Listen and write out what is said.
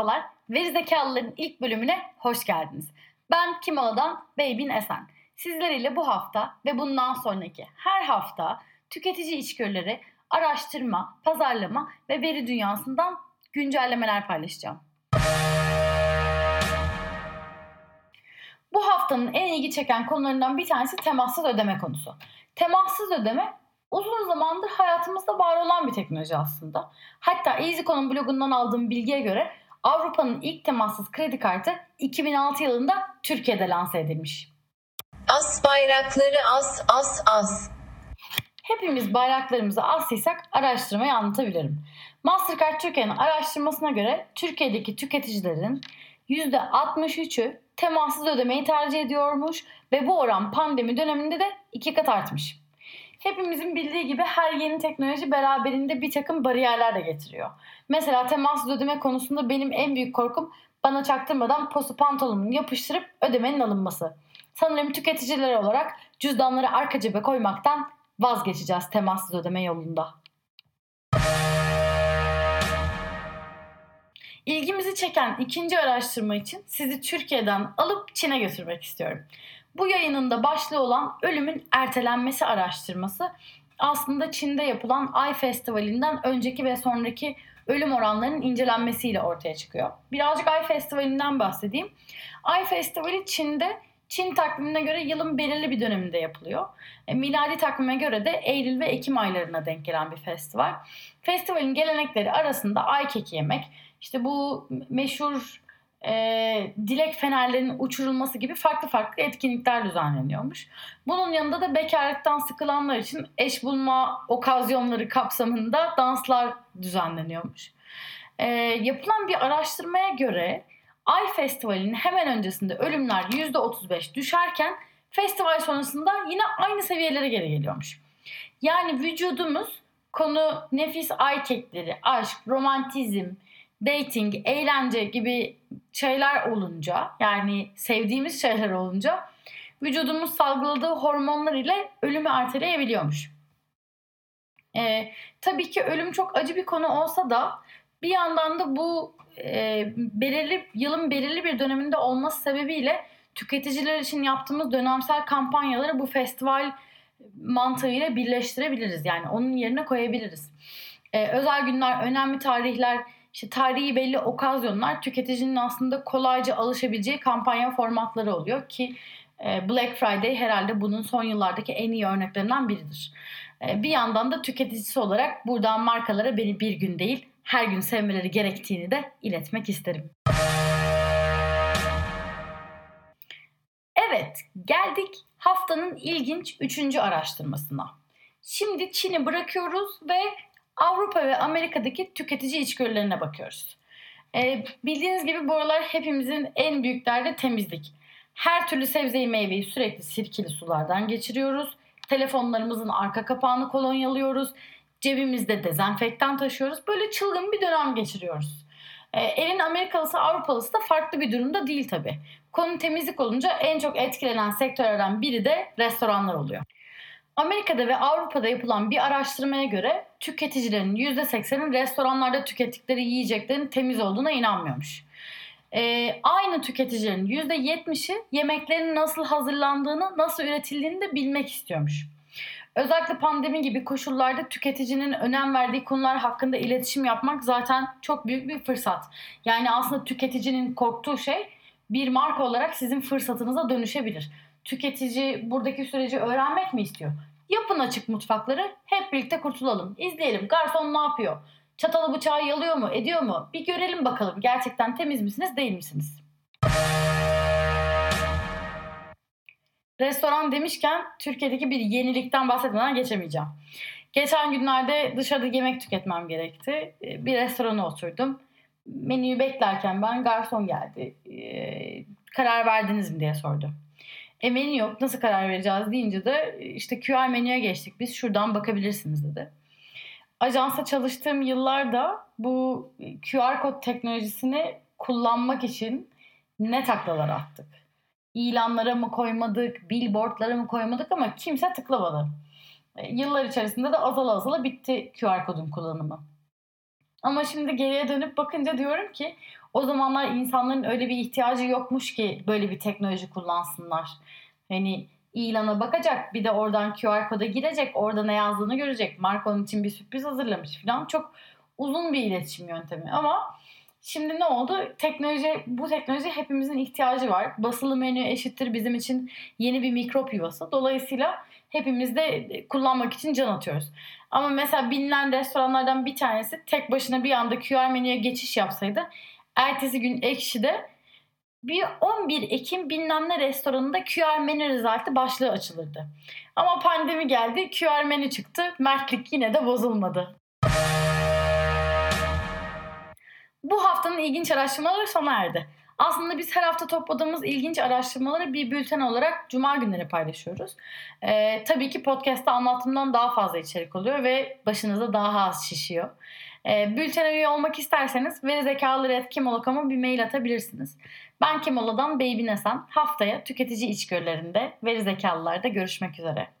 Merhabalar, Veri Zekalıların ilk bölümüne hoş geldiniz. Ben Kimola'dan Beybin Esen. Sizlerle bu hafta ve bundan sonraki her hafta tüketici içgörüleri, araştırma, pazarlama ve veri dünyasından güncellemeler paylaşacağım. Bu haftanın en ilgi çeken konularından bir tanesi temassız ödeme konusu. Temassız ödeme uzun zamandır hayatımızda var olan bir teknoloji aslında. Hatta EasyCon'un blogundan aldığım bilgiye göre Avrupa'nın ilk temassız kredi kartı 2006 yılında Türkiye'de lanse edilmiş. As bayrakları as as as. Hepimiz bayraklarımızı asıysak araştırmayı anlatabilirim. Mastercard Türkiye'nin araştırmasına göre Türkiye'deki tüketicilerin %63'ü temassız ödemeyi tercih ediyormuş ve bu oran pandemi döneminde de iki kat artmış. Hepimizin bildiği gibi her yeni teknoloji beraberinde bir takım bariyerler de getiriyor. Mesela temassız ödeme konusunda benim en büyük korkum bana çaktırmadan postu pantolonumu yapıştırıp ödemenin alınması. Sanırım tüketiciler olarak cüzdanları arka cebe koymaktan vazgeçeceğiz temassız ödeme yolunda. İlgimizi çeken ikinci araştırma için sizi Türkiye'den alıp Çin'e götürmek istiyorum. Bu yayının da başlığı olan ölümün ertelenmesi araştırması aslında Çin'de yapılan Ay Festivali'nden önceki ve sonraki ölüm oranlarının incelenmesiyle ortaya çıkıyor. Birazcık Ay Festivali'nden bahsedeyim. Ay Festivali Çin'de Çin takvimine göre yılın belirli bir döneminde yapılıyor. E, miladi takvime göre de Eylül ve Ekim aylarına denk gelen bir festival. Festivalin gelenekleri arasında ay keki yemek, işte bu meşhur e, dilek fenerlerinin uçurulması gibi farklı farklı etkinlikler düzenleniyormuş. Bunun yanında da bekarlıktan sıkılanlar için eş bulma okazyonları kapsamında danslar düzenleniyormuş. E, yapılan bir araştırmaya göre Ay Festivali'nin hemen öncesinde ölümler %35 düşerken festival sonrasında yine aynı seviyelere geri geliyormuş. Yani vücudumuz konu nefis ay kekleri, aşk, romantizm, dating, eğlence gibi şeyler olunca yani sevdiğimiz şeyler olunca vücudumuz salgıladığı hormonlar ile ölümü erteleyebiliyormuş. Ee, tabii ki ölüm çok acı bir konu olsa da bir yandan da bu e, belirli yılın belirli bir döneminde olması sebebiyle tüketiciler için yaptığımız dönemsel kampanyaları bu festival mantığıyla birleştirebiliriz. Yani onun yerine koyabiliriz. Ee, özel günler, önemli tarihler, işte tarihi belli okazyonlar tüketicinin aslında kolayca alışabileceği kampanya formatları oluyor ki e, Black Friday herhalde bunun son yıllardaki en iyi örneklerinden biridir. E, bir yandan da tüketicisi olarak buradan markalara beni bir gün değil her gün sevmeleri gerektiğini de iletmek isterim. Evet, geldik haftanın ilginç üçüncü araştırmasına. Şimdi Çin'i bırakıyoruz ve Avrupa ve Amerika'daki tüketici içgörülerine bakıyoruz. Ee, bildiğiniz gibi bu aralar hepimizin en büyük derdi temizlik. Her türlü sebzeyi meyveyi sürekli sirkeli sulardan geçiriyoruz. Telefonlarımızın arka kapağını kolonyalıyoruz. Cebimizde dezenfektan taşıyoruz. Böyle çılgın bir dönem geçiriyoruz. Ee, elin Amerikalısı Avrupalısı da farklı bir durumda değil tabii. Konu temizlik olunca en çok etkilenen sektörlerden biri de restoranlar oluyor. Amerika'da ve Avrupa'da yapılan bir araştırmaya göre tüketicilerin %80'in restoranlarda tükettikleri yiyeceklerin temiz olduğuna inanmıyormuş. Ee, aynı tüketicilerin %70'i yemeklerin nasıl hazırlandığını, nasıl üretildiğini de bilmek istiyormuş. Özellikle pandemi gibi koşullarda tüketicinin önem verdiği konular hakkında iletişim yapmak zaten çok büyük bir fırsat. Yani aslında tüketicinin korktuğu şey bir marka olarak sizin fırsatınıza dönüşebilir. Tüketici buradaki süreci öğrenmek mi istiyor? Yapın açık mutfakları, hep birlikte kurtulalım. İzleyelim garson ne yapıyor? Çatalı bıçağı yalıyor mu, ediyor mu? Bir görelim bakalım gerçekten temiz misiniz, değil misiniz? Restoran demişken Türkiye'deki bir yenilikten bahsetmeden geçemeyeceğim. Geçen günlerde dışarıda yemek tüketmem gerekti. Bir restorana oturdum. Menüyü beklerken ben garson geldi. Ee, karar verdiniz mi diye sordu. E menü yok nasıl karar vereceğiz deyince de işte QR menüye geçtik biz şuradan bakabilirsiniz dedi. Ajansa çalıştığım yıllarda bu QR kod teknolojisini kullanmak için ne taklalar attık. İlanlara mı koymadık, billboardlara mı koymadık ama kimse tıklamadı. E, yıllar içerisinde de azala azala bitti QR kodun kullanımı. Ama şimdi geriye dönüp bakınca diyorum ki O zamanlar insanların öyle bir ihtiyacı yokmuş ki böyle bir teknoloji kullansınlar. Hani ilana bakacak bir de oradan QR koda girecek orada ne yazdığını görecek. Marka onun için bir sürpriz hazırlamış falan. Çok uzun bir iletişim yöntemi ama şimdi ne oldu? Teknoloji bu teknoloji hepimizin ihtiyacı var. Basılı menü eşittir bizim için yeni bir mikrop yuvası. Dolayısıyla hepimiz de kullanmak için can atıyoruz. Ama mesela bilinen restoranlardan bir tanesi tek başına bir anda QR menüye geçiş yapsaydı ertesi gün Ekşi'de bir 11 Ekim bilmem ne restoranında QR menü rezaltı başlığı açılırdı. Ama pandemi geldi, QR menü çıktı, mertlik yine de bozulmadı. Bu haftanın ilginç araştırmaları sona erdi. Aslında biz her hafta topladığımız ilginç araştırmaları bir bülten olarak cuma günleri paylaşıyoruz. Ee, tabii ki podcast'ta anlattığımdan daha fazla içerik oluyor ve başınıza daha az şişiyor. Ee, bültene üye olmak isterseniz verizekalılar.kimolokama bir mail atabilirsiniz. Ben Kimola'dan Baby Nesen. Haftaya tüketici içgörülerinde veri zekalılarda görüşmek üzere.